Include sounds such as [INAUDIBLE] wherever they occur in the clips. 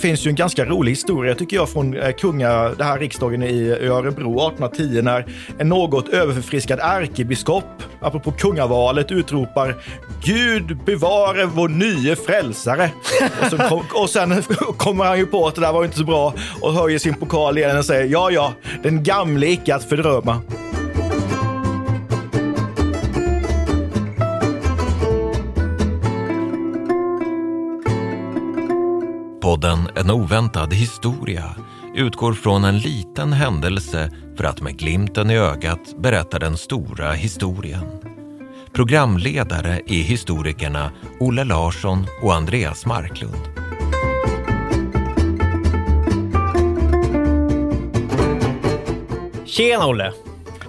Finns ju en ganska rolig historia tycker jag från eh, kunga, det här riksdagen i Örebro 1810 när en något överförfriskad ärkebiskop, apropå kungavalet, utropar Gud bevare vår nye frälsare. och, så kom, och sen [LAUGHS] kommer han ju på att det där var inte så bra och höjer sin pokal igen och säger ja, ja, den gamle icke att fördröma. Podden En oväntad historia utgår från en liten händelse för att med glimten i ögat berätta den stora historien. Programledare är historikerna Olle Larsson och Andreas Marklund. Tjena Olle!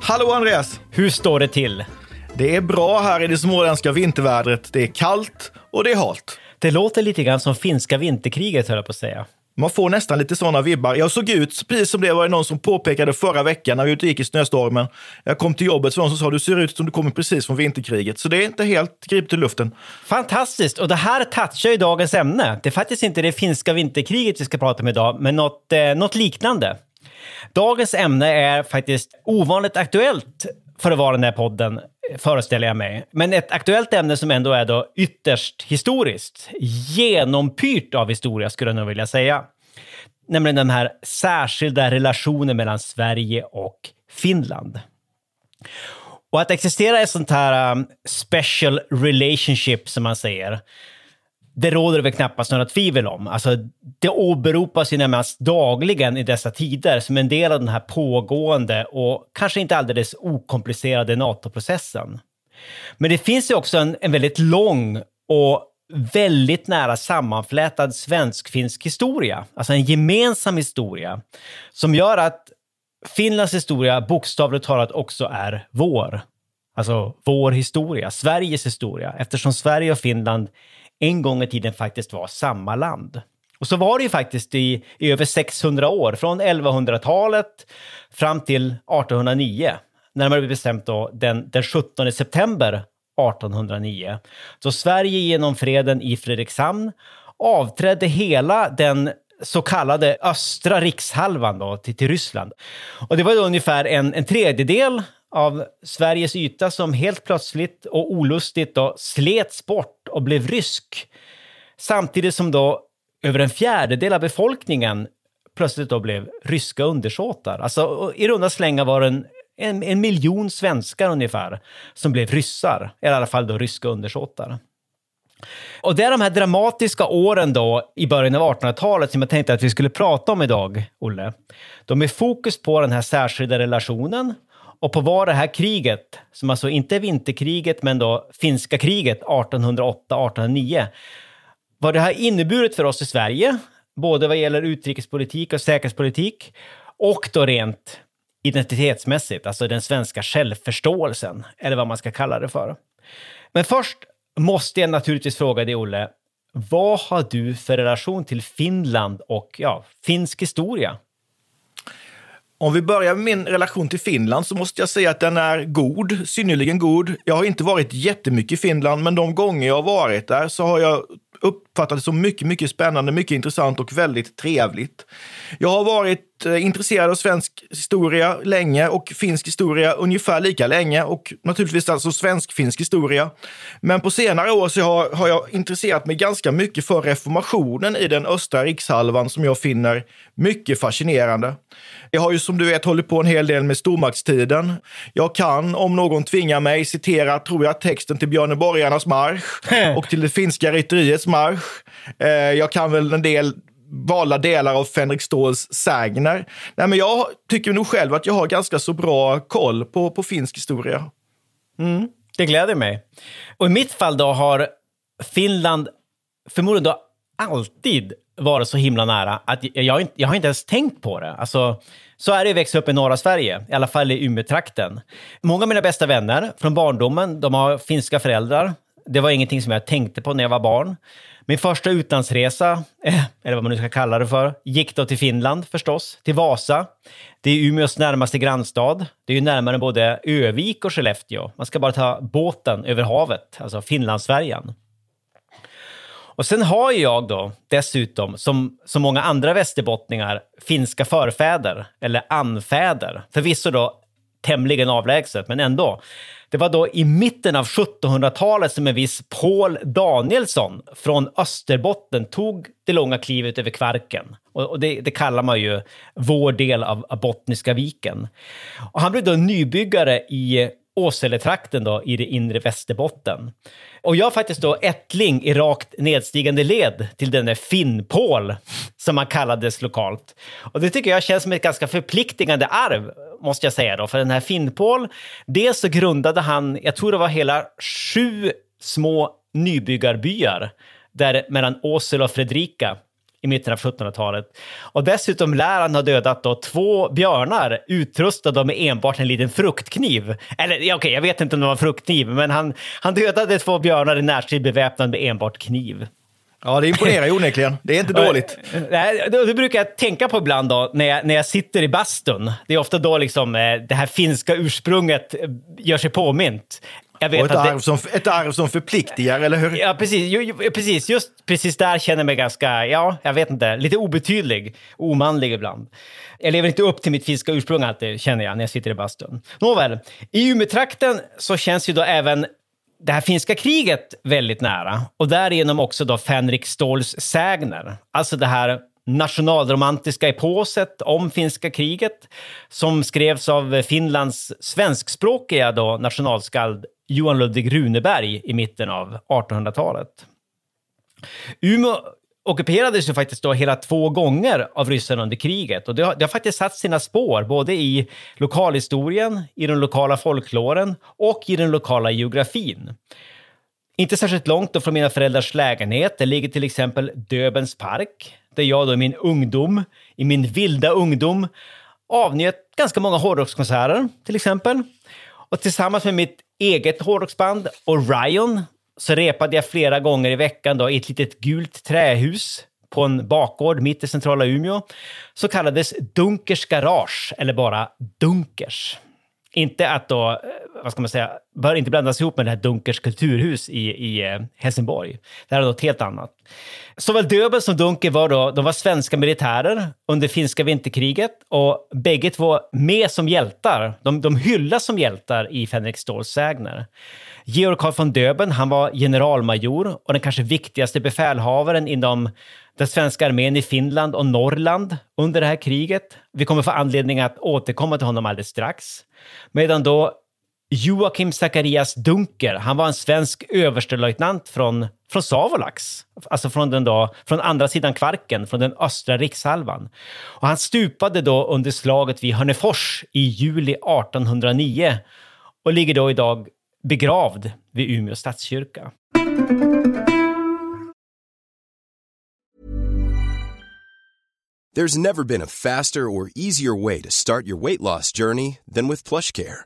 Hallå Andreas! Hur står det till? Det är bra här i det småländska vintervädret. Det är kallt och det är halt. Det låter lite grann som finska vinterkriget höll jag på att säga. Man får nästan lite sådana vibbar. Jag såg ut precis som det var det någon som påpekade förra veckan när vi gick i snöstormen. Jag kom till jobbet så någon som sa du ser ut som du kommer precis från vinterkriget. Så det är inte helt gripet i luften. Fantastiskt! Och det här touchar ju dagens ämne. Det är faktiskt inte det finska vinterkriget vi ska prata om idag, men något, eh, något liknande. Dagens ämne är faktiskt ovanligt aktuellt för att vara den här podden, föreställer jag mig. Men ett aktuellt ämne som ändå är då ytterst historiskt. Genompyrt av historia, skulle jag nog vilja säga. Nämligen den här särskilda relationen mellan Sverige och Finland. Och att existera ett sånt här um, special relationship, som man säger, det råder det väl knappast några tvivel om. Alltså, det åberopas ju närmast dagligen i dessa tider som en del av den här pågående och kanske inte alldeles okomplicerade NATO-processen. Men det finns ju också en, en väldigt lång och väldigt nära sammanflätad svensk-finsk historia, alltså en gemensam historia, som gör att Finlands historia bokstavligt talat också är vår. Alltså vår historia, Sveriges historia, eftersom Sverige och Finland en gång i tiden faktiskt var samma land. Och så var det ju faktiskt i, i över 600 år, från 1100-talet fram till 1809. Närmare bestämt då den, den 17 september 1809. Så Sverige genom freden i Fredrikshamn avträdde hela den så kallade östra rikshalvan då, till, till Ryssland. Och det var då ungefär en, en tredjedel av Sveriges yta som helt plötsligt och olustigt då slets bort och blev rysk. Samtidigt som då över en fjärdedel av befolkningen plötsligt då blev ryska undersåtar. Alltså i runda slängar var det en, en, en miljon svenskar ungefär som blev ryssar, eller i alla fall då ryska undersåtar. Och det är de här dramatiska åren då i början av 1800-talet som jag tänkte att vi skulle prata om idag, Olle. De är fokus på den här särskilda relationen och på vad det här kriget, som alltså inte är vinterkriget men då finska kriget 1808-1809, vad det har inneburit för oss i Sverige, både vad gäller utrikespolitik och säkerhetspolitik och då rent identitetsmässigt, alltså den svenska självförståelsen, eller vad man ska kalla det för. Men först måste jag naturligtvis fråga dig, Olle, vad har du för relation till Finland och ja, finsk historia? Om vi börjar med min relation till Finland så måste jag säga att den är god, synnerligen god. Jag har inte varit jättemycket i Finland, men de gånger jag har varit där så har jag uppfattat det som mycket, mycket spännande, mycket intressant och väldigt trevligt. Jag har varit eh, intresserad av svensk historia länge och finsk historia ungefär lika länge och naturligtvis alltså svensk-finsk historia. Men på senare år så har, har jag intresserat mig ganska mycket för reformationen i den östra rikshalvan som jag finner mycket fascinerande. Jag har ju som du vet hållit på en hel del med stormaktstiden. Jag kan, om någon tvingar mig, citera, tror jag, texten till Björneborgarnas marsch och till det finska rytteriets marsch. Eh, jag kan väl en del valda delar av Fänrik Ståls sägner. Nej, men jag tycker nog själv att jag har ganska så bra koll på, på finsk historia. Mm. Det gläder mig. Och i mitt fall då har Finland förmodligen då alltid varit så himla nära att jag, jag har inte ens tänkt på det. Alltså, så är det att växa upp i norra Sverige, i alla fall i Umeåtrakten. Många av mina bästa vänner från barndomen, de har finska föräldrar. Det var ingenting som jag tänkte på när jag var barn. Min första utlandsresa, eh, eller vad man nu ska kalla det för, gick då till Finland förstås, till Vasa. Det är Umeås närmaste grannstad. Det är ju närmare både Övik och Skellefteå. Man ska bara ta båten över havet, alltså Finlandsfärjan. Och sen har jag då dessutom, som så många andra västerbottningar, finska förfäder, eller anfäder. Förvisso då tämligen avlägset, men ändå. Det var då i mitten av 1700-talet som en viss Paul Danielsson från Österbotten tog det långa klivet över Kvarken. Och det, det kallar man ju vår del av, av Bottniska viken. Och han blev då nybyggare i Åseletrakten då, i det inre Västerbotten. Och jag är faktiskt då ättling i rakt nedstigande led till denne Finnpål, som han kallades lokalt. Och det tycker jag känns som ett ganska förpliktigande arv, måste jag säga då. För den här Finnpål, dels så grundade han, jag tror det var hela sju små nybyggarbyar där mellan Åsele och Fredrika i mitten av 1700-talet. Och dessutom lär han ha dödat då två björnar utrustade med enbart en liten fruktkniv. Eller okej, okay, jag vet inte om det var en fruktkniv, men han, han dödade två björnar i närstrid beväpnad med enbart kniv. Ja, det imponerar ju onekligen. Det är inte dåligt. Det brukar jag tänka på ibland då, när jag, när jag sitter i bastun. Det är ofta då liksom, eh, det här finska ursprunget gör sig påmint. Jag vet och ett, arv det... som, ett arv som förpliktigar, eller hur? Ja, precis. Jo, precis. Just precis där känner jag mig ganska, ja, jag vet inte, lite obetydlig, omanlig ibland. Jag lever inte upp till mitt finska ursprung alltid, känner jag, när jag sitter i bastun. Nåväl, i Umeåtrakten så känns ju då även det här finska kriget väldigt nära och därigenom också då Fänrik Ståls sägner. Alltså det här nationalromantiska eposet om finska kriget som skrevs av Finlands svenskspråkiga då nationalskald Johan Ludvig Runeberg i mitten av 1800-talet. Umeå ockuperades ju faktiskt då hela två gånger av ryssarna under kriget och det har, det har faktiskt satt sina spår både i lokalhistorien, i den lokala folkloren och i den lokala geografin. Inte särskilt långt då från mina föräldrars lägenhet, det ligger till exempel Döbens park, där jag då i min ungdom, i min vilda ungdom, avnjöt ganska många hårdrockskonserter till exempel. Och tillsammans med mitt eget hårdrocksband Orion så repade jag flera gånger i veckan då i ett litet gult trähus på en bakgård mitt i centrala Umeå. Så kallades Dunkers garage, eller bara Dunkers. Inte att då, eh, vad ska man säga, bör inte blandas ihop med det här Dunkers kulturhus i, i eh, Helsingborg. Det här är något helt annat. Såväl Döbeln som Dunker var då, de var svenska militärer under finska vinterkriget och bägge två med som hjältar. De, de hyllas som hjältar i Fänrik Ståls sägner. Georg Karl von Döbeln, han var generalmajor och den kanske viktigaste befälhavaren inom den svenska armén i Finland och Norrland under det här kriget. Vi kommer få anledning att återkomma till honom alldeles strax. Medan då Joakim Zacharias Dunker, han var en svensk överstelöjtnant från, från Savolax, alltså från, den då, från andra sidan Kvarken, från den östra rikshalvan. Och han stupade då under slaget vid Hörnefors i juli 1809 och ligger då idag begravd vid Umeå stadskyrka. There's never been a faster or easier way to start your weight loss journey than with PlushCare.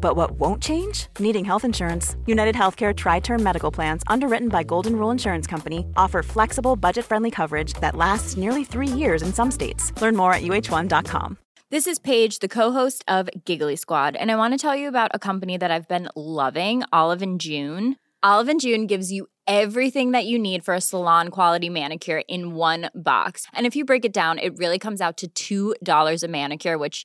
But what won't change? Needing health insurance. United Healthcare Tri-Term Medical Plans, underwritten by Golden Rule Insurance Company, offer flexible, budget-friendly coverage that lasts nearly three years in some states. Learn more at uh1.com. This is Paige, the co-host of Giggly Squad, and I want to tell you about a company that I've been loving, Olive and June. Olive and June gives you everything that you need for a salon quality manicure in one box. And if you break it down, it really comes out to $2 a manicure, which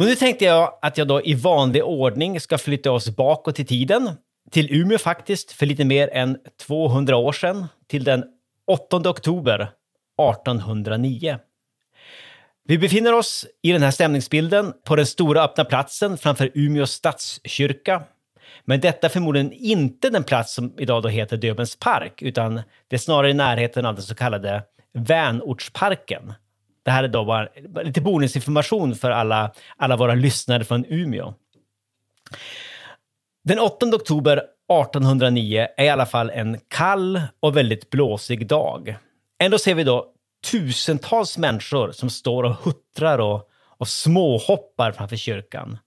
Och nu tänkte jag att jag då i vanlig ordning ska flytta oss bakåt i tiden, till Umeå faktiskt, för lite mer än 200 år sedan, till den 8 oktober 1809. Vi befinner oss i den här stämningsbilden på den stora öppna platsen framför Umeå stadskyrka. Men detta är förmodligen inte den plats som idag då heter Döbelns park, utan det är snarare i närheten av den så kallade Vänortsparken. Det här är då bara lite bonusinformation för alla, alla våra lyssnare från Umeå. Den 8 oktober 1809 är i alla fall en kall och väldigt blåsig dag. Ändå ser vi då tusentals människor som står och huttrar och, och småhoppar framför kyrkan.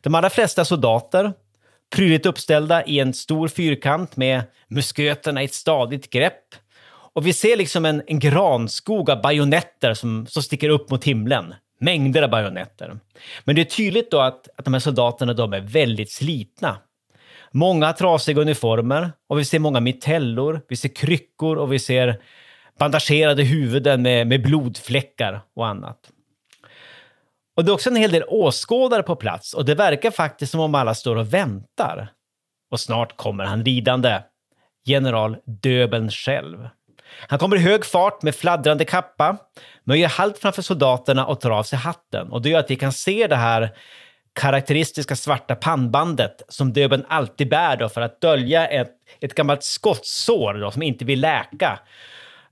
De allra flesta soldater, prydligt uppställda i en stor fyrkant med musköterna i ett stadigt grepp. Och vi ser liksom en, en granskog av bajonetter som, som sticker upp mot himlen. Mängder av bajonetter. Men det är tydligt då att, att de här soldaterna de är väldigt slitna. Många har trasiga uniformer och vi ser många mitellor, vi ser kryckor och vi ser bandagerade huvuden med, med blodfläckar och annat. Och det är också en hel del åskådare på plats och det verkar faktiskt som om alla står och väntar. Och snart kommer han ridande. General Döbeln själv. Han kommer i hög fart med fladdrande kappa, men gör halt framför soldaterna och tar av sig hatten. Och det gör att vi kan se det här karaktäristiska svarta pannbandet som Döbeln alltid bär då för att dölja ett, ett gammalt skottsår då, som inte vill läka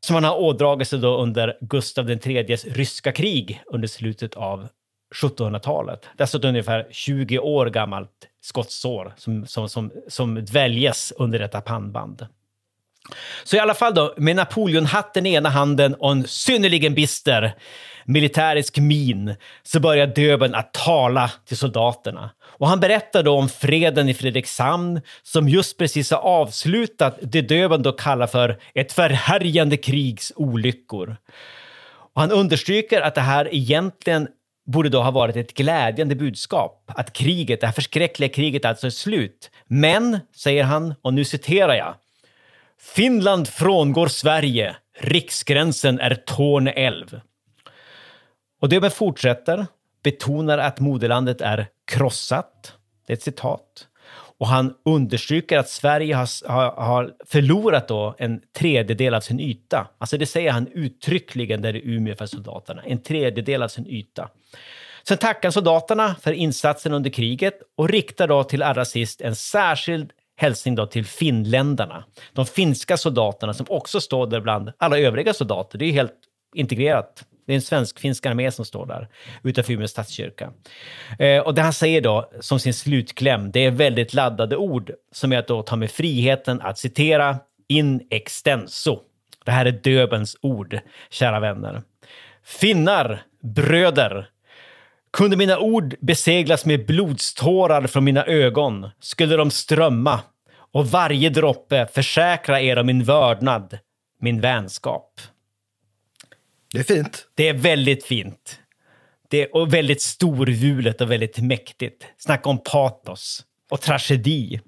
som han har ådragit sig då under Gustav IIIs ryska krig under slutet av 1700-talet. Dessutom alltså ungefär 20 år gammalt skottsår som, som, som, som dväljes under detta pannband. Så i alla fall då, med Napoleonhatten i ena handen och en synnerligen bister militärisk min så börjar Döben att tala till soldaterna. Och han berättar då om freden i Fredrikshamn som just precis har avslutat det Döben då kallar för ett förhärjande krigs olyckor. Och han understryker att det här egentligen borde då ha varit ett glädjande budskap. Att kriget, det här förskräckliga kriget alltså är slut. Men, säger han, och nu citerar jag. Finland frångår Sverige. Riksgränsen är Torne älv. Och det fortsätter, betonar att moderlandet är krossat. Det är ett citat. Och han understryker att Sverige har, har, har, förlorat då en tredjedel av sin yta. Alltså det säger han uttryckligen där i Umeå för soldaterna. En tredjedel av sin yta. Sen tackar soldaterna för insatsen under kriget och riktar då till allra sist en särskild hälsning då till finländarna. De finska soldaterna som också står där bland alla övriga soldater. Det är ju helt integrerat. Det är en svensk-finsk armé som står där utanför Umeå stadskyrka. Eh, och det han säger då som sin slutkläm, det är väldigt laddade ord som jag då tar med friheten att citera in extenso. Det här är Döbens ord, kära vänner. Finnar, bröder, kunde mina ord beseglas med blodstårar från mina ögon skulle de strömma och varje droppe försäkra er om min vördnad, min vänskap. Det är fint. Det är väldigt fint. Det är och väldigt storvulet och väldigt mäktigt. Snacka om patos och tragedi.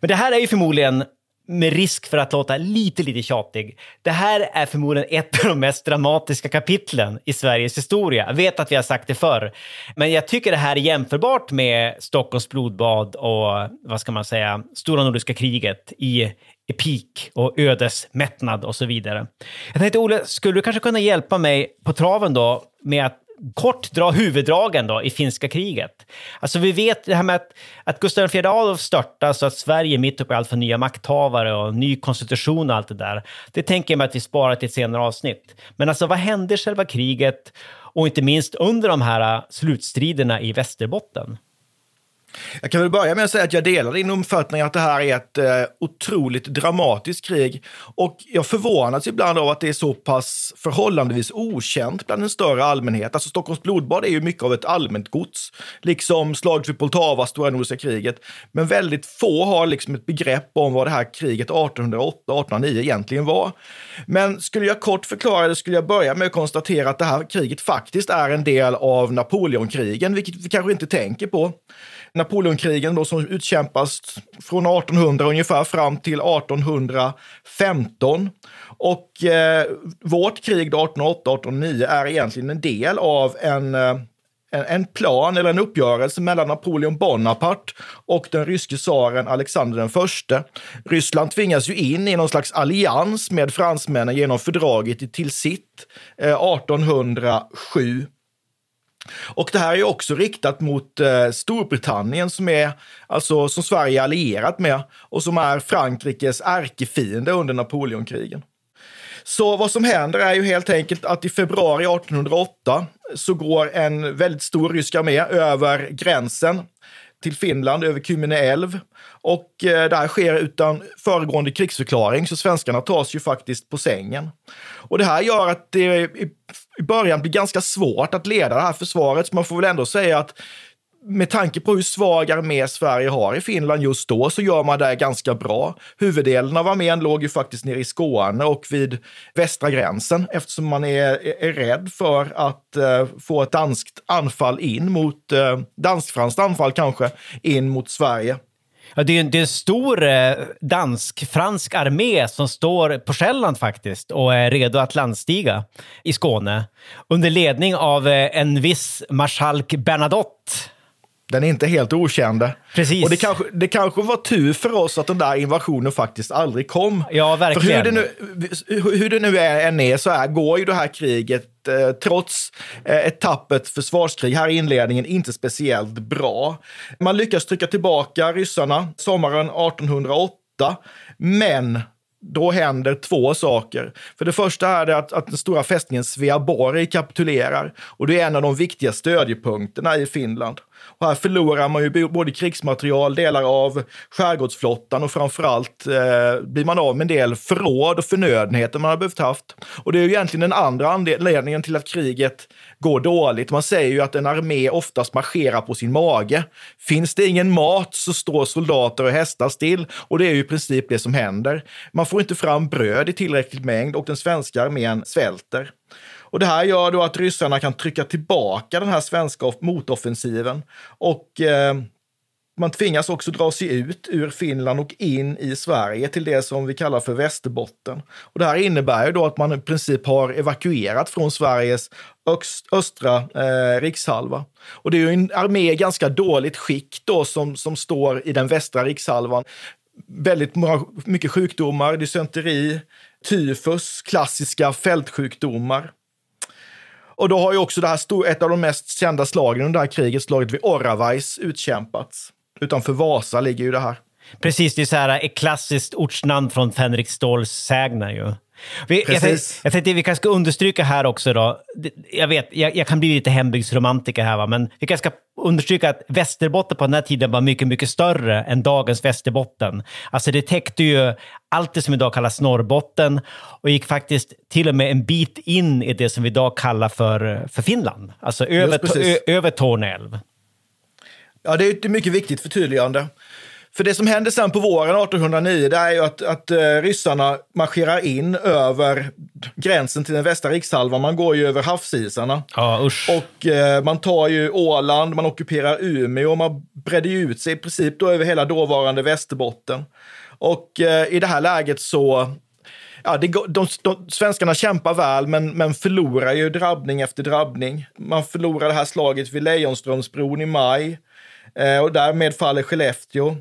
Men det här är ju förmodligen med risk för att låta lite, lite tjatig. Det här är förmodligen ett av de mest dramatiska kapitlen i Sveriges historia. Jag vet att vi har sagt det förr, men jag tycker det här är jämförbart med Stockholms blodbad och vad ska man säga, Stora Nordiska kriget i epik och ödesmättnad och så vidare. Jag tänkte, Olle, skulle du kanske kunna hjälpa mig på traven då med att kort dra huvuddragen då i finska kriget. Alltså vi vet det här med att, att Gustav IV Adolf störtas och att Sverige är mitt uppe i allt för nya makthavare och ny konstitution och allt det där. Det tänker jag mig att vi sparar till ett senare avsnitt. Men alltså vad hände i själva kriget och inte minst under de här äh, slutstriderna i Västerbotten? Jag kan väl börja med att säga att jag delar din uppfattning att det här är ett eh, otroligt dramatiskt krig. Och jag förvånas ibland av att det är så pass förhållandevis okänt bland en större allmänhet. Alltså Stockholms blodbad är ju mycket av ett allmänt gods, liksom slaget vid Poltava, stora nordiska kriget. Men väldigt få har liksom ett begrepp om vad det här kriget 1808-1809 egentligen var. Men skulle jag kort förklara det skulle jag börja med att konstatera att det här kriget faktiskt är en del av Napoleonkrigen, vilket vi kanske inte tänker på. Napoleonkrigen då som utkämpas från 1800 ungefär fram till 1815. Och eh, vårt krig 1808-1809 är egentligen en del av en eh, en plan eller en uppgörelse mellan Napoleon Bonaparte och den ryske tsaren Alexander den förste. Ryssland tvingas ju in i någon slags allians med fransmännen genom fördraget i Tilsit eh, 1807. Och det här är också riktat mot eh, Storbritannien som, är, alltså, som Sverige är allierat med och som är Frankrikes ärkefiende under Napoleonkrigen. Så vad som händer är ju helt enkelt att i februari 1808 så går en väldigt stor rysk armé över gränsen till Finland över Kymmene älv. Och eh, det här sker utan föregående krigsförklaring, så svenskarna tas ju faktiskt på sängen. Och det här gör att det i början blir ganska svårt att leda det här försvaret, så man får väl ändå säga att med tanke på hur svag armé Sverige har i Finland just då så gör man det ganska bra. Huvuddelen av armén låg ju faktiskt nere i Skåne och vid västra gränsen eftersom man är, är rädd för att eh, få ett danskt anfall in mot, eh, dansk-franskt anfall kanske, in mot Sverige. Ja, det, är, det är en stor eh, dansk-fransk armé som står på Själland faktiskt och är redo att landstiga i Skåne under ledning av eh, en viss marskalk Bernadotte. Den är inte helt okänd. Precis. Och det kanske, det kanske var tur för oss att den där invasionen faktiskt aldrig kom. Ja, verkligen. För hur det nu, hur det nu än är så är, går ju det här kriget eh, trots eh, ett tappert försvarskrig här i inledningen inte speciellt bra. Man lyckas trycka tillbaka ryssarna sommaren 1808, men då händer två saker. För det första är det att, att den stora fästningen Sveaborg kapitulerar och det är en av de viktiga stödjepunkterna i Finland. Här förlorar man ju både krigsmaterial, delar av skärgårdsflottan och framförallt eh, blir man av med en del förråd och förnödenheter man har behövt haft. Och det är ju egentligen den andra anledningen till att kriget går dåligt. Man säger ju att en armé oftast marscherar på sin mage. Finns det ingen mat så står soldater och hästar still och det är ju i princip det som händer. Man får inte fram bröd i tillräcklig mängd och den svenska armén svälter. Och det här gör då att ryssarna kan trycka tillbaka den här svenska motoffensiven. Och eh, man tvingas också dra sig ut ur Finland och in i Sverige till det som vi kallar för Västerbotten. Och det här innebär ju då att man i princip har evakuerat från Sveriges östra eh, rikshalva. Och det är ju en armé i ganska dåligt skick då som, som står i den västra rikshalvan. Väldigt många, mycket sjukdomar, dysenteri, tyfus, klassiska fältsjukdomar. Och då har ju också det här stor, ett av de mest kända slagen under det här kriget, slaget vid Oravais, utkämpats. Utanför Vasa ligger ju det här. Precis, det är så här ett klassiskt ortsnamn från Fänrik Ståls sägner ju. Vi, jag, tänkte, jag tänkte vi kanske ska understryka här också då, jag vet, jag, jag kan bli lite hembygdsromantiker här va, men vi kanske ska understryka att Västerbotten på den här tiden var mycket, mycket större än dagens Västerbotten. Alltså det täckte ju allt det som idag kallas Norrbotten och gick faktiskt till och med en bit in i det som vi idag kallar för, för Finland. Alltså över, ö, över Torneälv. Ja, det är ett mycket viktigt förtydligande. För det som händer sen på våren 1809 det är ju att, att uh, ryssarna marscherar in över gränsen till den västra rikshalvan. Man går ju över havsisarna. Ja, usch. Och uh, man tar ju Åland, man ockuperar Umeå och man bredde ut sig i princip då över hela dåvarande Västerbotten. Och uh, i det här läget så ja, det, de, de, de, svenskarna kämpar väl, men, men förlorar ju drabbning efter drabbning. Man förlorar det här slaget vid Lejonströmsbron i maj eh, och därmed faller Skellefteå.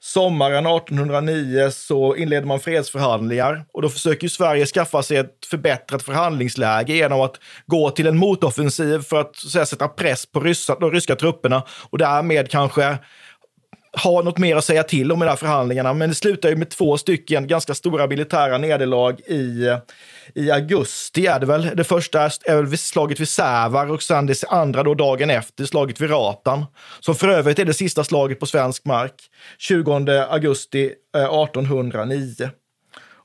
Sommaren 1809 så inleder man fredsförhandlingar och då försöker Sverige skaffa sig ett förbättrat förhandlingsläge genom att gå till en motoffensiv för att så att säga, sätta press på ryssa, de ryska trupperna och därmed kanske ha något mer att säga till om i de här förhandlingarna. Men det slutar ju med två stycken ganska stora militära nederlag i, i augusti. Är det, väl. det första är väl slaget vid Sävar och sen det andra då dagen efter, slaget vid Ratan. Som för övrigt är det sista slaget på svensk mark. 20 augusti eh, 1809.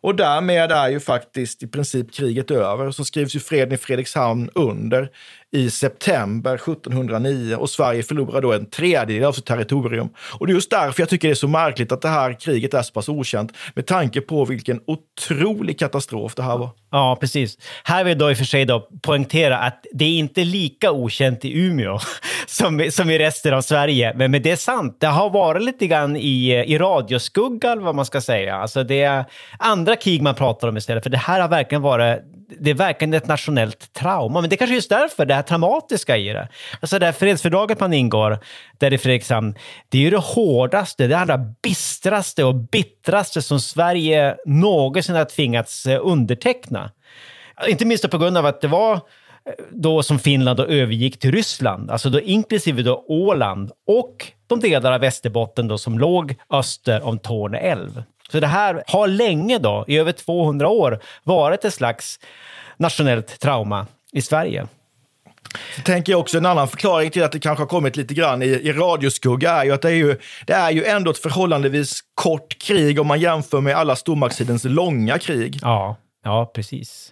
Och därmed är ju faktiskt i princip kriget över. Så skrivs ju freden i Fredrikshamn under i september 1709 och Sverige förlorar då en tredjedel av sitt territorium. Och det är just därför jag tycker det är så märkligt att det här kriget är så pass okänt med tanke på vilken otrolig katastrof det här var. Ja, precis. Här vill jag då i och för sig då poängtera att det är inte lika okänt i Umeå [LAUGHS] som, som i resten av Sverige. Men, men det är sant, det har varit lite grann i, i radioskugga, eller vad man ska säga. Alltså det är andra krig man pratar om istället, för det här har verkligen varit det är verkligen ett nationellt trauma. Men det är kanske just därför det här traumatiska i det. Alltså det här fredsfördraget man ingår, där i Fredrikshamn, det är ju det hårdaste, det allra bistraste och bittraste som Sverige någonsin har tvingats eh, underteckna. Inte minst på grund av att det var eh, då som Finland då övergick till Ryssland, alltså då inklusive då Åland och de delar av Västerbotten då som låg öster om Torne älv. Så det här har länge, då, i över 200 år, varit ett slags nationellt trauma i Sverige. Så tänker jag också en annan förklaring till att det kanske har kommit lite grann i, i radioskugga är ju att det är ju, det är ju ändå ett förhållandevis kort krig om man jämför med alla stormaktstidens långa krig. Ja, ja precis.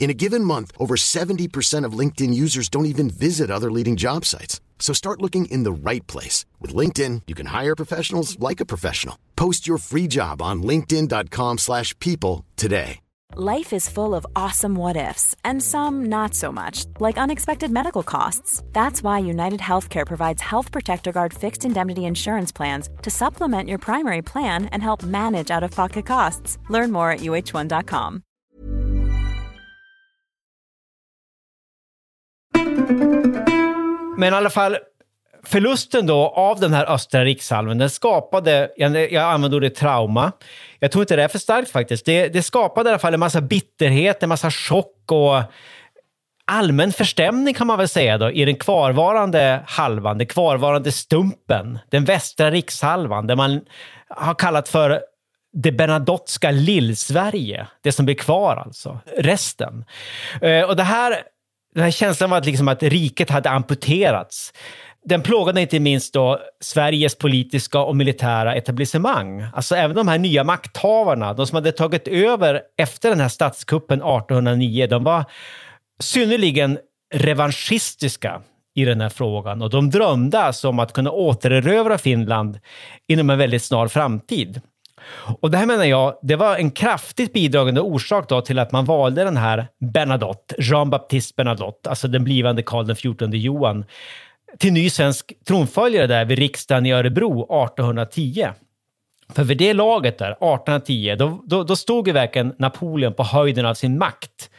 In a given month, over 70% of LinkedIn users don't even visit other leading job sites. So start looking in the right place. With LinkedIn, you can hire professionals like a professional. Post your free job on linkedin.com slash people today. Life is full of awesome what-ifs, and some not so much, like unexpected medical costs. That's why United Healthcare provides Health Protector Guard fixed indemnity insurance plans to supplement your primary plan and help manage out-of-pocket costs. Learn more at uh1.com. Men i alla fall, förlusten då av den här östra rikshalvan, den skapade, jag, jag använder ordet trauma, jag tror inte det är för starkt faktiskt. Det, det skapade i alla fall en massa bitterhet, en massa chock och allmän förstämning kan man väl säga då, i den kvarvarande halvan, den kvarvarande stumpen, den västra rikshalvan, där man har kallat för det Bernadotteska Lill-Sverige, det som blir kvar alltså, resten. Eh, och det här den här känslan var att, liksom att riket hade amputerats. Den plågade inte minst då Sveriges politiska och militära etablissemang. Alltså även de här nya makthavarna, de som hade tagit över efter den här statskuppen 1809, de var synnerligen revanschistiska i den här frågan och de drömde alltså om att kunna återerövra Finland inom en väldigt snar framtid. Och det här menar jag, det var en kraftigt bidragande orsak då till att man valde den här Bernadotte, Jean-Baptiste Bernadotte, alltså den blivande Karl XIV Johan, till ny svensk tronföljare där vid riksdagen i Örebro 1810. För vid det laget där, 1810, då, då, då stod ju verkligen Napoleon på höjden av sin makt.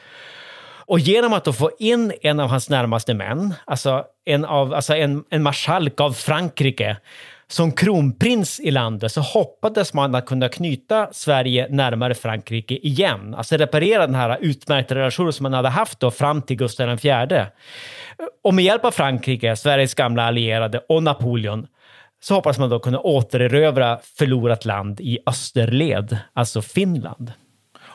Och genom att då få in en av hans närmaste män, alltså en, av, alltså en, en marskalk av Frankrike, som kronprins i landet så hoppades man att kunna knyta Sverige närmare Frankrike igen. Alltså reparera den här utmärkta relationen som man hade haft då fram till Gustav IV. Och med hjälp av Frankrike, Sveriges gamla allierade och Napoleon så hoppas man då kunna återerövra förlorat land i österled, alltså Finland.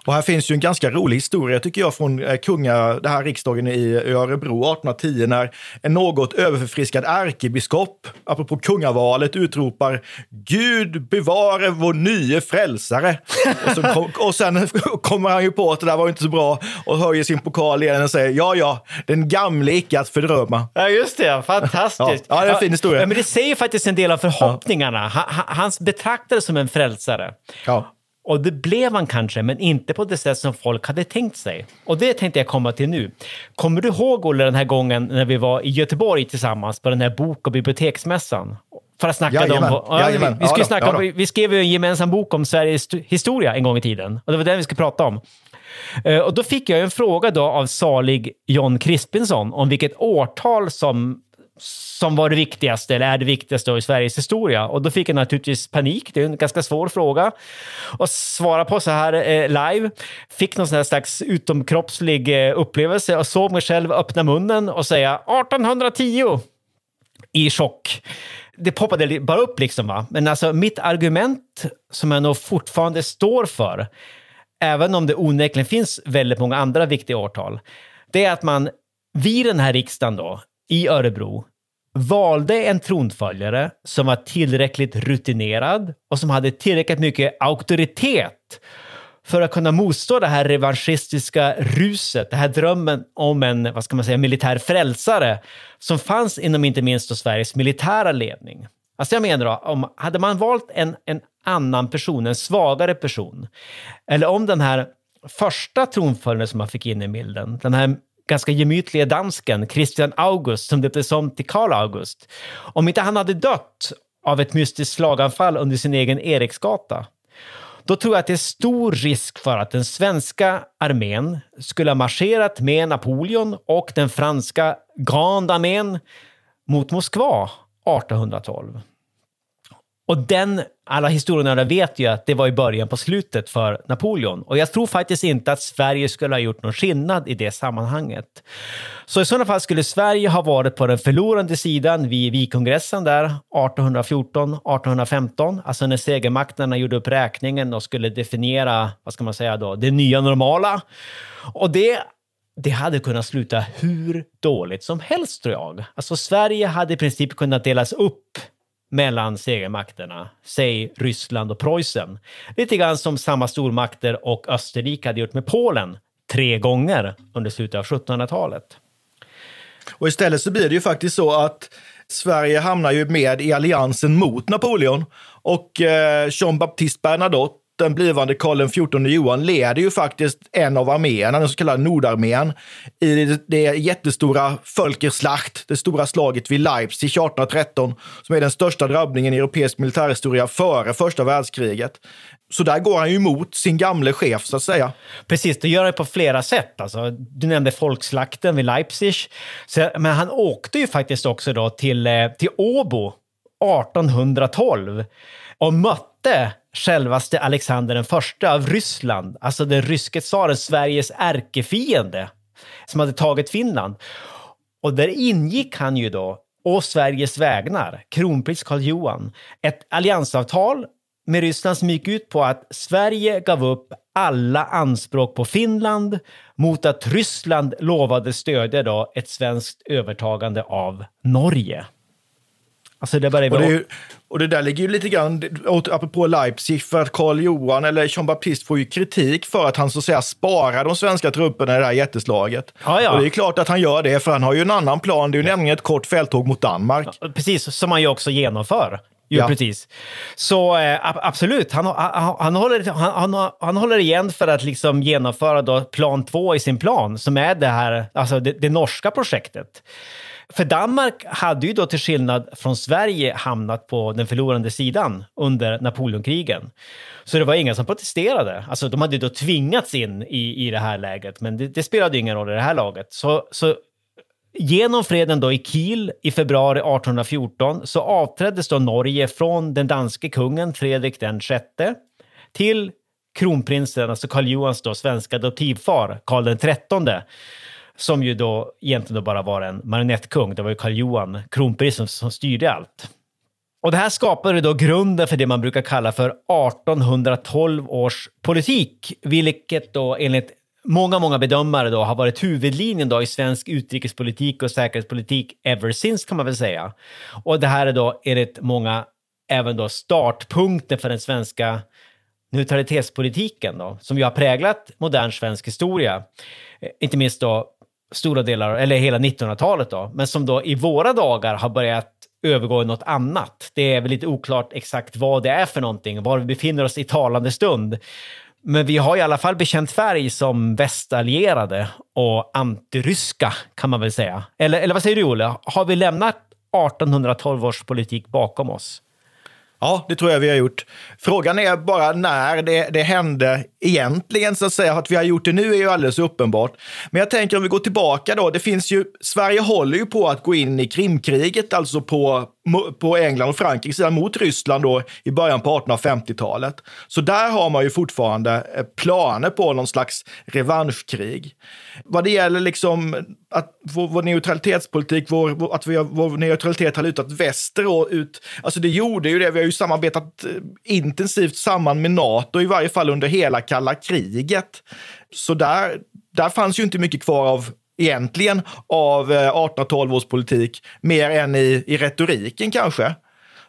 Och här finns ju en ganska rolig historia tycker jag från eh, kunga, det här riksdagen i Örebro 1810 när en något överförfriskad ärkebiskop, apropå kungavalet, utropar Gud bevare vår nye frälsare. och, så kom, och sen [LAUGHS] kommer han ju på att det där var inte så bra och höjer sin pokal igen och säger ja, ja, den gamle icke att fördröma. Ja, just det. Fantastiskt. Ja, ja det är en fin historia. Ja, men det säger faktiskt en del av förhoppningarna. Han, han betraktades som en frälsare. Ja. Och det blev han kanske, men inte på det sätt som folk hade tänkt sig. Och det tänkte jag komma till nu. Kommer du ihåg, Olle, den här gången när vi var i Göteborg tillsammans på den här bok och biblioteksmässan? För att snacka Jajamän, om... Ja, vi, vi, skulle snacka om, vi skrev ju en gemensam bok om Sveriges historia en gång i tiden. Och det var den vi skulle prata om. Eh, Och då fick jag en fråga då av salig John Crispinson om vilket årtal som, som var det viktigaste, eller är det viktigaste i Sveriges historia. Och då fick jag naturligtvis panik. Det är en ganska svår fråga att svara på så här eh, live. Fick någon sån här slags utomkroppslig eh, upplevelse och såg mig själv öppna munnen och säga 1810 i chock. Det poppade bara upp liksom. Va? Men alltså mitt argument som jag nog fortfarande står för, även om det onekligen finns väldigt många andra viktiga årtal, det är att man vid den här riksdagen då, i Örebro, valde en tronföljare som var tillräckligt rutinerad och som hade tillräckligt mycket auktoritet för att kunna motstå det här revanschistiska ruset, den här drömmen om en, vad ska man säga, militär frälsare som fanns inom inte minst Sveriges militära ledning. Alltså jag menar då, om, hade man valt en, en annan person, en svagare person, eller om den här första tronföljaren som man fick in i bilden, den här ganska gemytliga dansken Christian August som döptes om till Karl August, om inte han hade dött av ett mystiskt slaganfall under sin egen Eriksgata, då tror jag att det är stor risk för att den svenska armén skulle ha marscherat med Napoleon och den franska Grande armén mot Moskva 1812. Och den, alla historienördar vet ju att det var i början på slutet för Napoleon. Och jag tror faktiskt inte att Sverige skulle ha gjort någon skillnad i det sammanhanget. Så i sådana fall skulle Sverige ha varit på den förlorande sidan vid vikongressen där 1814-1815, alltså när segermakterna gjorde upp räkningen och skulle definiera, vad ska man säga då, det nya normala. Och det det hade kunnat sluta hur dåligt som helst tror jag. Alltså Sverige hade i princip kunnat delas upp mellan segermakterna, säg Ryssland och Preussen. Lite grann som samma stormakter och Österrike hade gjort med Polen tre gånger under slutet av 1700-talet. Och istället så blir det ju faktiskt så att Sverige hamnar ju med i alliansen mot Napoleon och eh, Jean-Baptiste Bernadotte den blivande Karl XIV Johan leder ju faktiskt en av arméerna, den så kallade Nordarmén, i det, jättestora Völkerslacht, det stora slaget vid Leipzig 1813, som är den största drabbningen i europeisk militärhistoria före första världskriget. Så där går han ju emot sin gamle chef, så att säga. Precis, det gör han på flera sätt. Alltså, du nämnde folkslakten vid Leipzig. Så, men han åkte ju faktiskt också då till, eh, till Åbo 1812 och mötte självaste Alexander den första av Ryssland, alltså den ryske tsaren, Sveriges ärkefiende, som hade tagit Finland. Och där ingick han ju då, å Sveriges vägnar, kronprins Karl Johan, ett alliansavtal med Ryssland som gick ut på att Sverige gav upp alla anspråk på Finland mot att Ryssland lovade stödja då ett svenskt övertagande av Norge. Alltså det bara Och det, ju- och det där ligger ju lite grann, apropå Leipzig, för att Karl Johan eller Jean-Baptiste får ju kritik för att han så att säga sparar de svenska trupperna i det här jätteslaget. Ja, ja. Och det är klart att han gör det, för han har ju en annan plan. Det är ju nämligen ett kort fälttåg mot Danmark. Precis, som man ju också genomför. Jo, Ja. precis. Så ab- absolut, han, han, han, håller, han, han, han håller igen för att liksom genomföra då plan två i sin plan, som är det här, alltså det, det norska projektet. För Danmark hade ju då till skillnad från Sverige hamnat på den förlorande sidan under Napoleonkrigen. Så det var inga som protesterade. Alltså de hade ju då tvingats in i, i det här läget, men det, det spelade ju ingen roll i det här laget. Så, så Genom freden då i Kiel i februari 1814 så avträddes då Norge från den danske kungen Fredrik den sjätte till kronprinsen, alltså Karl Johans då svenska adoptivfar, Karl den trettonde, som ju då egentligen då bara var en marionettkung. Det var ju Karl Johan, kronprinsen, som styrde allt. Och det här skapade då grunden för det man brukar kalla för 1812 års politik, vilket då enligt många, många bedömare då har varit huvudlinjen då i svensk utrikespolitik och säkerhetspolitik ever since kan man väl säga. Och det här är då enligt många även då startpunkten för den svenska neutralitetspolitiken då, som ju har präglat modern svensk historia. Eh, inte minst då stora delar, eller hela 1900-talet då, men som då i våra dagar har börjat övergå i något annat. Det är väl lite oklart exakt vad det är för någonting, var vi befinner oss i talande stund. Men vi har i alla fall bekänt färg som västallierade och antiryska, kan man väl säga. Eller, eller vad säger du, Olle? Har vi lämnat 1812 års politik bakom oss? Ja, det tror jag vi har gjort. Frågan är bara när det, det hände egentligen, så att säga. Att vi har gjort det nu är ju alldeles uppenbart. Men jag tänker om vi går tillbaka då. Det finns ju, Sverige håller ju på att gå in i Krimkriget, alltså på, på England och Frankrikes sida mot Ryssland då i början på 1850-talet. Så där har man ju fortfarande eh, planer på någon slags revanschkrig. Vad det gäller liksom att vår, vår neutralitetspolitik, vår, att vi har, vår neutralitet har lutat västerut. Alltså det gjorde ju det. Vi har ju samarbetat eh, intensivt samman med NATO, i varje fall under hela kalla kriget. Så där, där fanns ju inte mycket kvar av egentligen av 1812 års politik, mer än i, i retoriken kanske.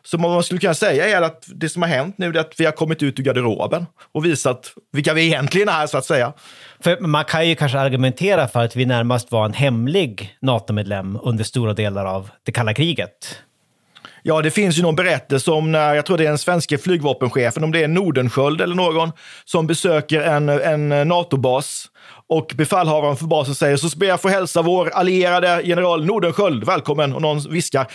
Så vad man skulle kunna säga är att det som har hänt nu är att vi har kommit ut ur garderoben och visat vilka vi egentligen är, så att säga. För man kan ju kanske argumentera för att vi närmast var en hemlig NATO-medlem under stora delar av det kalla kriget. Ja, det finns ju någon berättelse om när, jag tror det är den svenska flygvapenchefen, om det är Nordenskjöld eller någon, som besöker en, en NATO-bas och befälhavaren för basen säger så ber jag få hälsa vår allierade general Nordenskjöld välkommen. Och någon viskar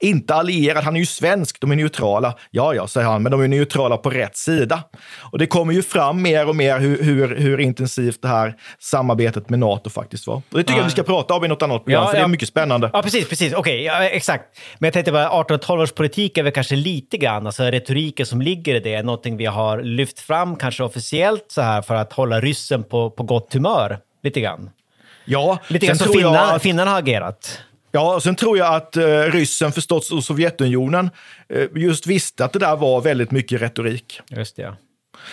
inte allierad, han är ju svensk, de är neutrala. Ja, ja, säger han, men de är neutrala på rätt sida. Och det kommer ju fram mer och mer hur, hur, hur intensivt det här samarbetet med NATO faktiskt var. Och det tycker jag vi ska prata om i något annat program, Ja, för det ja. är mycket spännande. Ja, precis, precis. Okej, ja, exakt. Men jag tänkte bara 1812 års politik är väl kanske lite grann, alltså retoriken som ligger i det, är någonting vi har lyft fram kanske officiellt så här för att hålla ryssen på, på gott humör. Lite grann. Ja, Lite grann som finnarna, att- finnarna har agerat. Ja, och sen tror jag att eh, ryssen förstås och Sovjetunionen eh, just visste att det där var väldigt mycket retorik. Just det.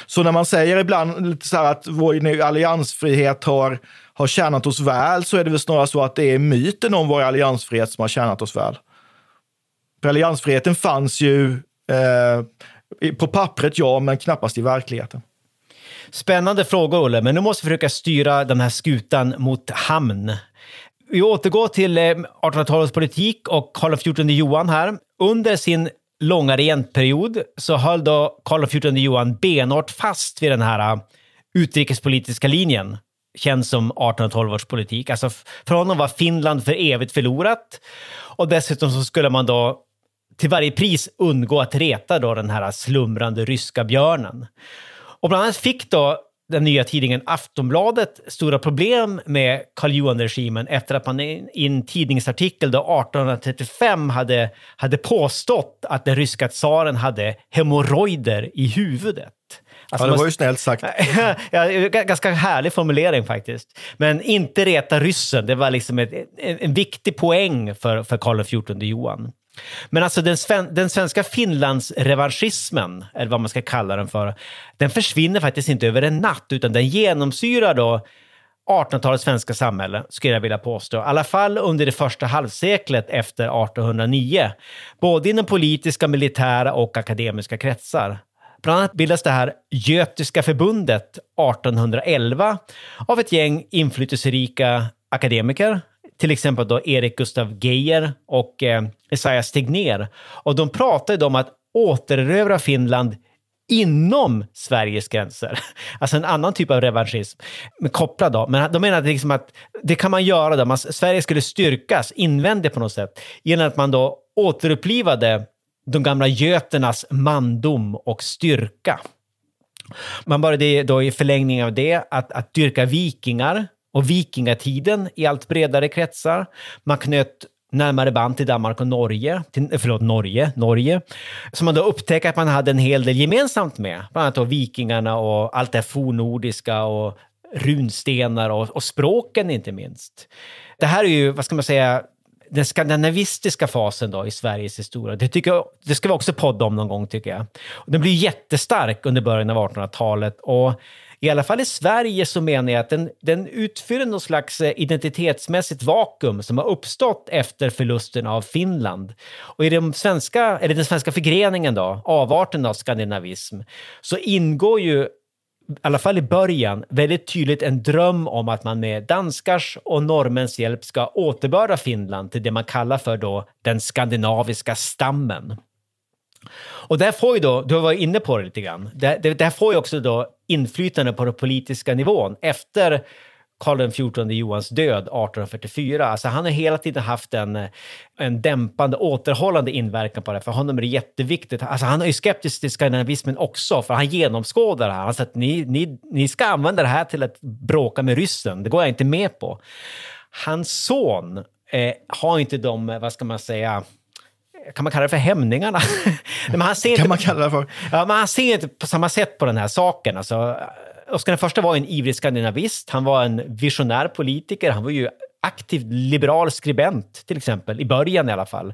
Så när man säger ibland lite så att vår alliansfrihet har, har tjänat oss väl, så är det väl snarare så att det är myten om vår alliansfrihet som har tjänat oss väl. För alliansfriheten fanns ju eh, på pappret, ja, men knappast i verkligheten. Spännande frågor, Olle, men nu måste vi försöka styra den här skutan mot hamn. Vi återgår till eh, 1800-talets politik och Karl XIV Johan här. Under sin långa regentperiod så höll då Karl XIV Johan benhårt fast vid den här eh, utrikespolitiska linjen, känd som 1812 års politik. Alltså för honom var Finland för evigt förlorat och dessutom så skulle man då till varje pris undgå att reta då den här slumrande ryska björnen. Och bland annat fick då den nya tidningen Aftonbladet stora problem med Karl Johan-regimen efter att man i en tidningsartikel då 1835 hade, hade påstått att den ryska tsaren hade hemorrojder i huvudet. Alltså [LAUGHS] Ja, det var ju snällt sagt. ja, ganska härlig formulering faktiskt. Men inte reta ryssen, det var liksom ett, en, en viktig poäng för, för Karl XIV Johan. Men alltså den, sven, den svenska Finlandsrevanschismen, eller vad man ska kalla den för, den försvinner faktiskt inte över en natt, utan den genomsyrar då 1800-talets svenska samhälle, skulle jag vilja påstå. I alla fall under det första halvseklet efter 1809. Både inom politiska, militära och akademiska kretsar. Bland annat bildas det här Götiska förbundet 1811 av ett gäng inflytelserika akademiker, till exempel då Erik Gustav Geijer och eh, Esaias Tegnér. Och de pratade om att återerövra Finland inom Sveriges gränser. [LAUGHS] Alltså en annan typ av revanschism. Kopplad då. Men de menade att, liksom att det kan man göra då. Man, Sverige skulle styrkas invändigt på något sätt genom att man då återupplivade de gamla göternas mandom och styrka. Man började då i förlängning av det att, att dyrka vikingar och vikingatiden i allt bredare kretsar. Man knöt närmare band till Danmark och Norge, till, eh, förlåt, Norge, Norge. som man då upptäckte att man hade en hel del gemensamt med, bland annat då vikingarna och allt det här fornordiska och runstenar och, och språken inte minst. Det här är ju, vad ska man säga, den skandinavistiska fasen då i Sveriges historia. Det, tycker jag, det ska vi också podda om någon gång, tycker jag. Den blir jättestark under början av 1800-talet. Och i alla fall i Sverige så menar jag att den, den utfyller något slags eh, identitetsmässigt vakuum som har uppstått efter förlusten av Finland. Och i den svenska, eller den svenska förgreningen, då, avarten av skandinavism, så ingår ju i alla fall i början, väldigt tydligt en dröm om att man med danskars och norrmäns hjälp ska återbörda Finland till det man kallar för då den skandinaviska stammen. Och där får ju då, du var inne på det lite grann, det, det, det får ju också då inflytande på den politiska nivån efter Karl XIV Johans död 1844. Alltså han har hela tiden haft en, en dämpande, återhållande inverkan på det. För honom är det jätteviktigt. Alltså han är ju skeptisk till skandinavismen också, för han genomskådar det här. Han säger att ni, ni, ni ska använda det här till att bråka med ryssen. Det går jag inte med på. Hans son eh, har inte de, eh, vad ska man säga, kan man kalla det för hämningarna? [LAUGHS] men han ser kan inte, man kalla det för. Ja, men han ser inte på samma sätt på den här saken. Alltså, Oskar I var en ivrig skandinavist, han var en visionär politiker, han var ju aktiv liberal skribent till exempel, i början i alla fall.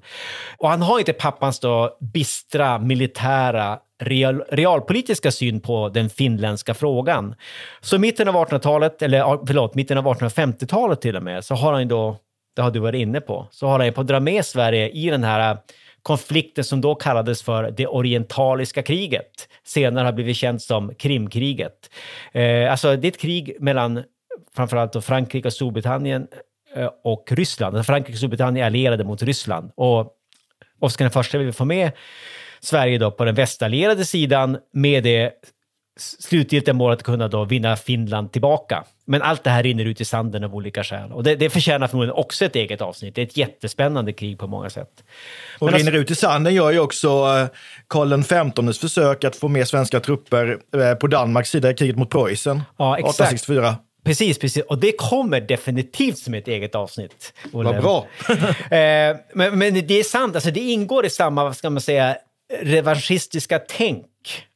Och han har inte pappans då bistra militära real, realpolitiska syn på den finländska frågan. Så i mitten av 1800-talet, eller förlåt, mitten av 1850-talet till och med, så har han då, det har du varit inne på, så har han på att dra med Sverige i den här konflikten som då kallades för det orientaliska kriget. Senare har blivit känt som Krimkriget. Eh, alltså det är ett krig mellan framförallt då Frankrike och Storbritannien eh, och Ryssland. Alltså, Frankrike och Storbritannien är allierade mot Ryssland. Och Oscar I vill få med Sverige då på den västallierade sidan med det slutgiltiga målet att kunna då vinna Finland tillbaka. Men allt det här rinner ut i sanden av olika skäl. Och det, det förtjänar förmodligen också ett eget avsnitt. Det är ett jättespännande krig på många sätt. Och Men rinner alltså, ut i sanden gör ju också eh, Karl XVs försök att få med svenska trupper eh, på Danmarks sida i kriget mot Preussen ja, exakt. 1864. Precis, precis. Och det kommer definitivt som ett eget avsnitt. Vad bra! [LAUGHS] Eh, men, men, det är sant, alltså det ingår i samma, vad ska man säga, revanschistiska tänk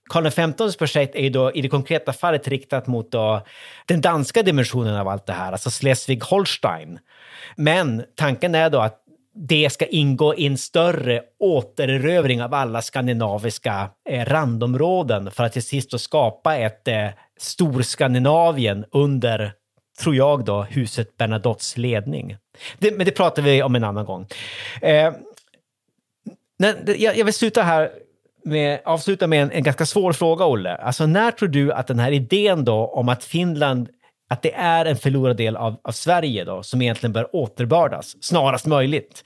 Karl XVs projekt är ju då i det konkreta fallet riktat mot då den danska dimensionen av allt det här, alltså Schleswig-Holstein. Men tanken är då att det ska ingå i en större återerövring av alla skandinaviska eh, randområden för att till sist då skapa ett eh, Storskandinavien under, tror jag då, huset Bernadottes ledning. Det, men det pratar vi om en annan gång. Eh, jag, jag vill sluta här med, avsluta med en, en, ganska svår fråga, Olle. Alltså, när tror du att den här idén då om att Finland att det är en förlorad del av, av Sverige då, som egentligen bör återbördas snarast möjligt.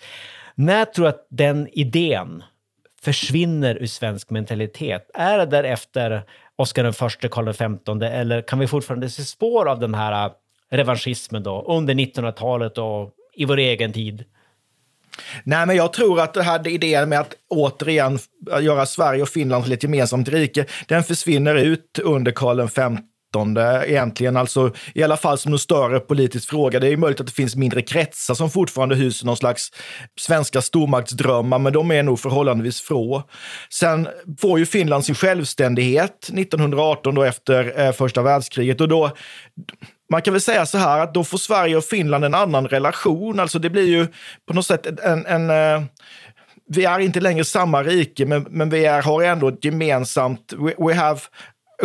När tror du att den idén försvinner ur svensk mentalitet? Är det därefter Oscar den förste, Karl XV, eller kan vi fortfarande se spår av den här äh, revanschismen då under 1900-talet och i vår egen tid? Nej, men jag tror att det här idén med att återigen göra Sverige och Finland till ett gemensamt rike, den försvinner ut under Karl XV egentligen, alltså i alla fall som en större politisk fråga. Det är möjligt att det finns mindre kretsar som fortfarande hyser någon slags svenska stormaktsdrömmar, men de är nog förhållandevis få. Sen får ju Finland sin självständighet 1918 då efter eh, första världskriget och då man kan väl säga så här att då får Sverige och Finland en annan relation. Alltså det blir ju på något sätt en, en eh, vi är inte längre samma rike, men, men vi är, har ändå ett gemensamt, we, we have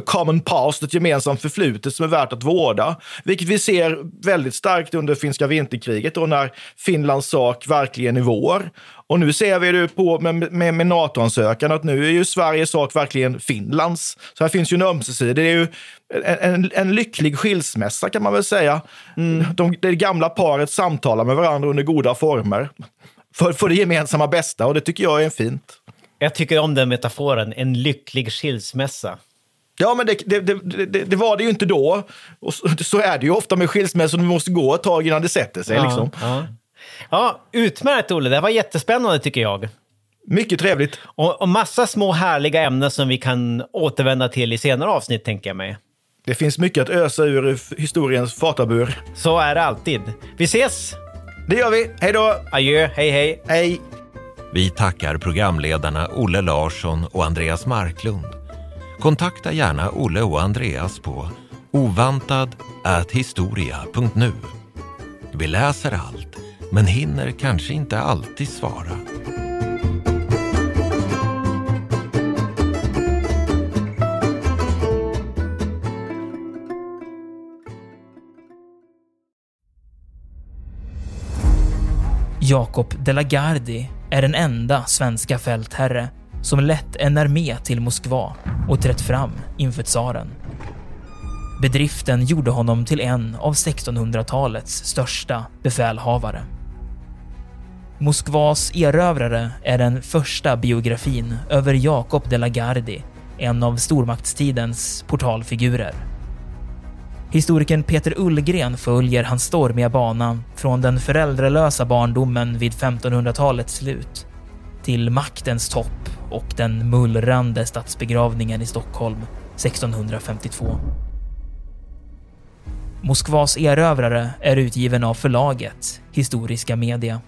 common past, ett gemensamt förflutet som är värt att vårda. Vilket vi ser väldigt starkt under finska vinterkriget då när Finlands sak verkligen är vår. Och nu ser vi det på med, med, med NATO-ansökan att nu är ju Sveriges sak verkligen Finlands. Så här finns ju en ömsesidig, det är ju en, en, en, lycklig skilsmässa kan man väl säga. Mm. De, det gamla paret samtalar med varandra under goda former. För, för det gemensamma bästa och det tycker jag är fint. Jag tycker om den metaforen, en lycklig skilsmässa. Ja, men det, det, det, det, var det ju inte då. Och så, så är det ju ofta med skilsmässor, det måste gå ett tag innan det sätter sig. Ja, liksom. ja. ja, utmärkt Olle, det var jättespännande tycker jag. Mycket trevligt. Och, och massa små härliga ämnen som vi kan återvända till i senare avsnitt, tänker jag mig. Det finns mycket att ösa ur historiens fatabur. Så är det alltid. Vi ses! Det gör vi. Hej då! Adjö, hej hej! Hej! Vi tackar programledarna Olle Larsson och Andreas Marklund. Kontakta gärna Olle och Andreas på ovantad.historia.nu. Vi läser allt, men hinner kanske inte alltid svara. Jakob de la Gardie är den enda svenska fältherre som lett en armé till Moskva och trätt fram inför tsaren. Bedriften gjorde honom till en av 1600-talets största befälhavare. Moskvas erövrare är den första biografin över Jakob de la Gardie, en av stormaktstidens portalfigurer. Historikern Peter Ullgren följer hans stormiga bana från den föräldralösa barndomen vid 1500-talets slut till maktens topp och den mullrande statsbegravningen i Stockholm 1652. Moskvas erövrare är utgiven av förlaget Historiska Media.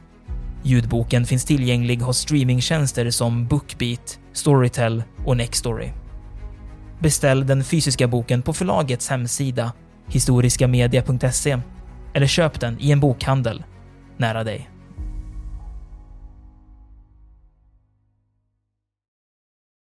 Ljudboken finns tillgänglig hos streamingtjänster som Bookbeat, Storytel och Nextory. Beställ den fysiska boken på förlagets hemsida historiskamedia.se eller köp den i en bokhandel nära dig.